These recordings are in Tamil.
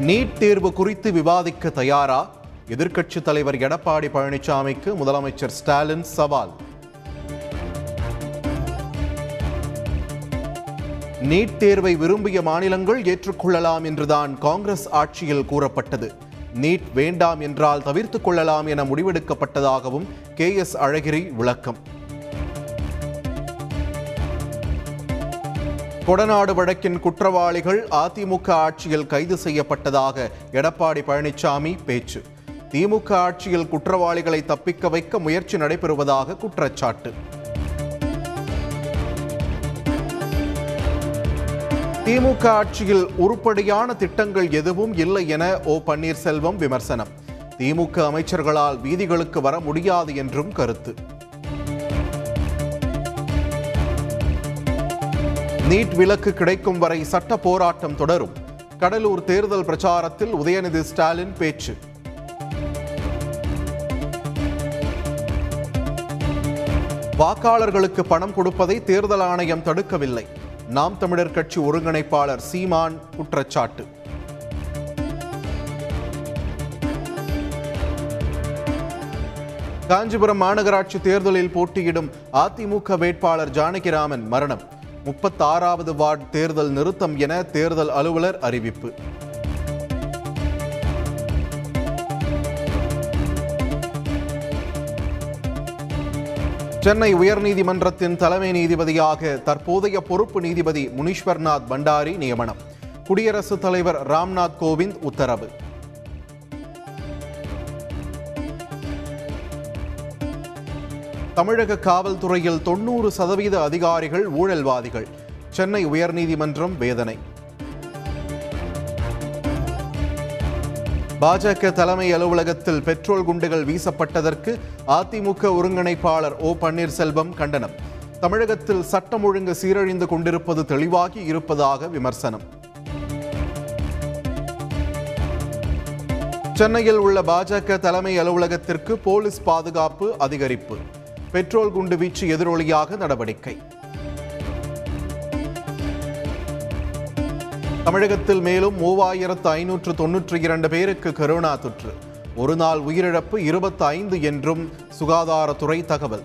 நீட் தேர்வு குறித்து விவாதிக்க தயாரா? எதிர்க்கட்சித் தலைவர் எடப்பாடி பழனிசாமிக்கு முதலமைச்சர் ஸ்டாலின் சவால். நீட் தேர்வை விரும்பிய மாநிலங்கள் ஏற்றுக்கொள்ளலாம் என்றுதான் காங்கிரஸ் ஆட்சியில் கூறப்பட்டது. நீட் வேண்டாம் என்றால் தவிர்த்துக் கொள்ளலாம் என முடிவெடுக்கப்பட்டதாகவும் கே எஸ் அழகிரி விளக்கம். கொடநாடு வழக்கின் குற்றவாளிகள் அதிமுக ஆட்சியில் கைது செய்யப்பட்டதாக எடப்பாடி பழனிசாமி பேச்சு. திமுக ஆட்சியில் குற்றவாளிகளை தப்பிக்க வைக்க முயற்சி நடைபெறுவதாக குற்றச்சாட்டு. திமுக ஆட்சியில் உருப்படியான திட்டங்கள் எதுவும் இல்லை என ஓ பன்னீர்செல்வம் விமர்சனம். திமுக அமைச்சர்களால் வீதிகளுக்கு வர முடியாது என்றும் கருத்து. நீட் விலக்கு கிடைக்கும் வரை சட்ட போராட்டம் தொடரும். கடலூர் தேர்தல் பிரச்சாரத்தில் உதயநிதி ஸ்டாலின் பேச்சு. வாக்காளர்களுக்கு பணம் கொடுப்பதை தேர்தல் ஆணையம் தடுக்கவில்லை. நாம் தமிழர் கட்சி ஒருங்கிணைப்பாளர் சீமான் குற்றச்சாட்டு. காஞ்சிபுரம் மாநகராட்சி தேர்தலில் போட்டியிடும் அதிமுக வேட்பாளர் ஜானகிராமன் மரணம். முப்பத்தாறாவது வார்டு தேர்தல் நிறுத்தம் என தேர்தல் அலுவலர் அறிவிப்பு. சென்னை உயர்நீதிமன்றத்தின் தலைமை நீதிபதியாக தற்போதைய பொறுப்பு நீதிபதி முனீஸ்வர்நாத் பண்டாரி நியமனம். குடியரசுத் தலைவர் ராம்நாத் கோவிந்த் உத்தரவு. தமிழக காவல்துறையில் தொண்ணூறு சதவீத அதிகாரிகள் ஊழல்வாதிகள். சென்னை உயர்நீதிமன்றம் வேதனை. பாஜக தலைமை அலுவலகத்தில் பெட்ரோல் குண்டுகள் வீசப்பட்டதற்கு அதிமுக ஒருங்கிணைப்பாளர் ஓ பன்னீர்செல்வம் கண்டனம். தமிழகத்தில் சட்டம் ஒழுங்கு சீரழிந்து கொண்டிருப்பது தெளிவாகி இருப்பதாக விமர்சனம். சென்னையில் உள்ள பாஜக தலைமை அலுவலகத்திற்கு போலீஸ் பாதுகாப்பு அதிகரிப்பு. பெட்ரோல் குண்டு வீச்சு எதிரொலியாக நடவடிக்கை. தமிழகத்தில் மேலும் மூவாயிரத்து ஐநூற்று தொன்னூற்றி இரண்டு பேருக்கு கரோனா தொற்று. ஒரு நாள் உயிரிழப்பு இருபத்தி ஐந்து என்றும் சுகாதாரத்துறை தகவல்.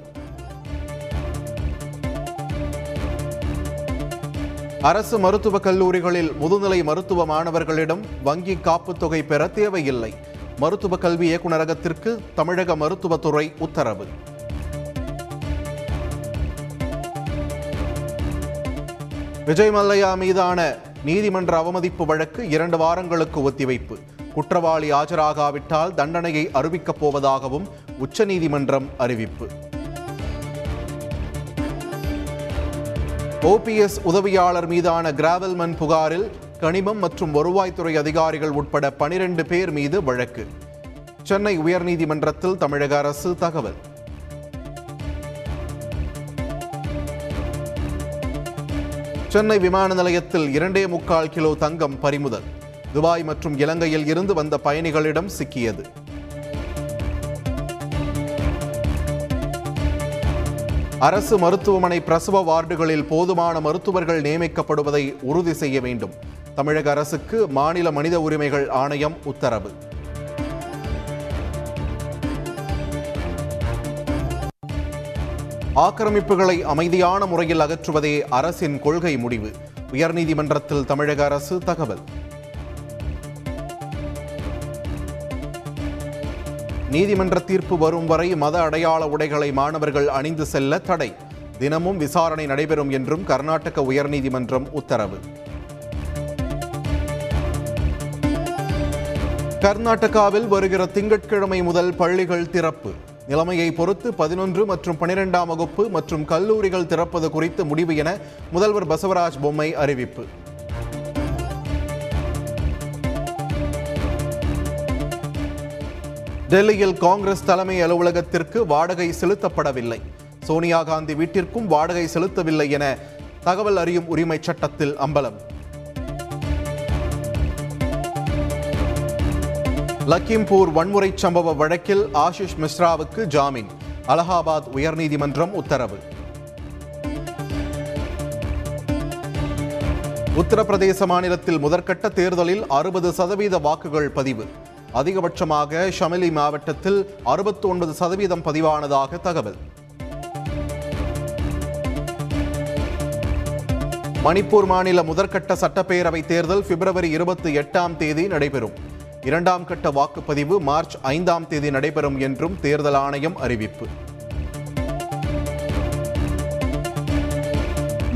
அரசு மருத்துவக் கல்லூரிகளில் முதுநிலை மருத்துவ மாணவர்களிடம் வங்கி காப்புத்தொகை பெற தேவையில்லை. மருத்துவக் கல்வி இயக்குநரகத்திற்கு தமிழக மருத்துவத்துறை உத்தரவு. விஜய் மல்லையா மீதான நீதிமன்ற அவமதிப்பு வழக்கு இரண்டு வாரங்களுக்கு ஒத்திவைப்பு. குற்றவாளி ஆஜராகாவிட்டால் தண்டனையை அறிவிக்கப் போவதாகவும் உச்சநீதிமன்றம் அறிவிப்பு. ஓபிஎஸ் உதவியாளர் மீதான கிராவல்மன் புகாரில் கனிமம் மற்றும் வருவாய்த்துறை அதிகாரிகள் உட்பட பனிரெண்டு பேர் மீது வழக்கு. சென்னை உயர்நீதிமன்றத்தில் தமிழக அரசு தகவல். சென்னை விமான நிலையத்தில் இரண்டே முக்கால் கிலோ தங்கம் பறிமுதல். துபாய் மற்றும் இலங்கையில் இருந்து வந்த பயணிகளிடம் சிக்கியது. அரசு மருத்துவமனை பிரசவ வார்டுகளில் போதுமான மருத்துவர்கள் நியமிக்கப்படுவதை உறுதி செய்ய வேண்டும். தமிழக அரசுக்கு மாநில மனித உரிமைகள் ஆணையம் உத்தரவு. ஆக்கிரமிப்புகளை அமைதியான முறையில் அகற்றுவதே அரசின் கொள்கை முடிவு. உயர்நீதிமன்றத்தில் தமிழக அரசு தகவல். நீதிமன்ற தீர்ப்பு வரும் வரை மத அடையாள உடைகளை மாணவர்கள் அணிந்து செல்ல தடை. தினமும் விசாரணை நடைபெறும் என்றும் கர்நாடக உயர்நீதிமன்றம் உத்தரவு. கர்நாடகாவில் வருகிற திங்கட்கிழமை முதல் பள்ளிகள் திறப்பு. நிலைமையை பொறுத்து பதினொன்று மற்றும் பனிரெண்டாம் வகுப்பு மற்றும் கல்லூரிகள் திறப்பது குறித்து முடிவு என முதல்வர் பசவராஜ் பொம்மை அறிவிப்பு. டெல்லியில் காங்கிரஸ் தலைமை அலுவலகத்திற்கு வாடகை செலுத்தப்படவில்லை. சோனியா காந்தி வீட்டிற்கும் வாடகை செலுத்தவில்லை என தகவல் அறியும் உரிமை சட்டத்தில் அம்பலம். லக்கிம்பூர் வன்முறை சம்பவ வழக்கில் ஆஷிஷ் மிஸ்ராவுக்கு ஜாமீன். அலகாபாத் உயர்நீதிமன்றம் உத்தரவு. உத்தரப்பிரதேச மாநிலத்தில் முதற்கட்ட தேர்தலில் அறுபது சதவீத வாக்குகள் பதிவு. அதிகபட்சமாக ஷமிலி மாவட்டத்தில் அறுபத்தி ஒன்பது சதவீதம் பதிவானதாக தகவல். மணிப்பூர் மாநில முதற்கட்ட சட்டப்பேரவை தேர்தல் பிப்ரவரி இருபத்தி எட்டாம் தேதி நடைபெறும். இரண்டாம் கட்ட வாக்குப்பதிவு மார்ச் ஐந்தாம் தேதி நடைபெறும் என்றும் தேர்தல் ஆணையம் அறிவிப்பு.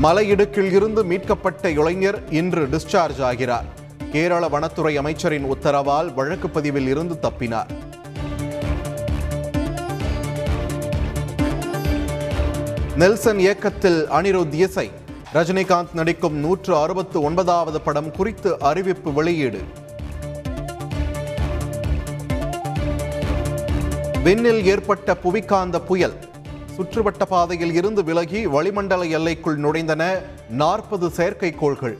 மலையிடுக்கில் இருந்து மீட்கப்பட்ட இளைஞர் இன்று டிஸ்சார்ஜ் ஆகிறார். கேரள வனத்துறை அமைச்சரின் உத்தரவால் வழக்கு பதிவில் இருந்து தப்பினார். நெல்சன் இயக்கத்தில் அனிருத் இசை. ரஜினிகாந்த் நடிக்கும் நூற்று அறுபத்து ஒன்பதாவது படம் குறித்து அறிவிப்பு வெளியீடு. விண்ணில் ஏற்பட்ட புவிக்காந்த புயல் சுற்றுவட்ட பாதையில் இருந்து விலகி வளிமண்டல எல்லைக்குள் நுழைந்தன. நாற்பது செயற்கைக்கோள்கள்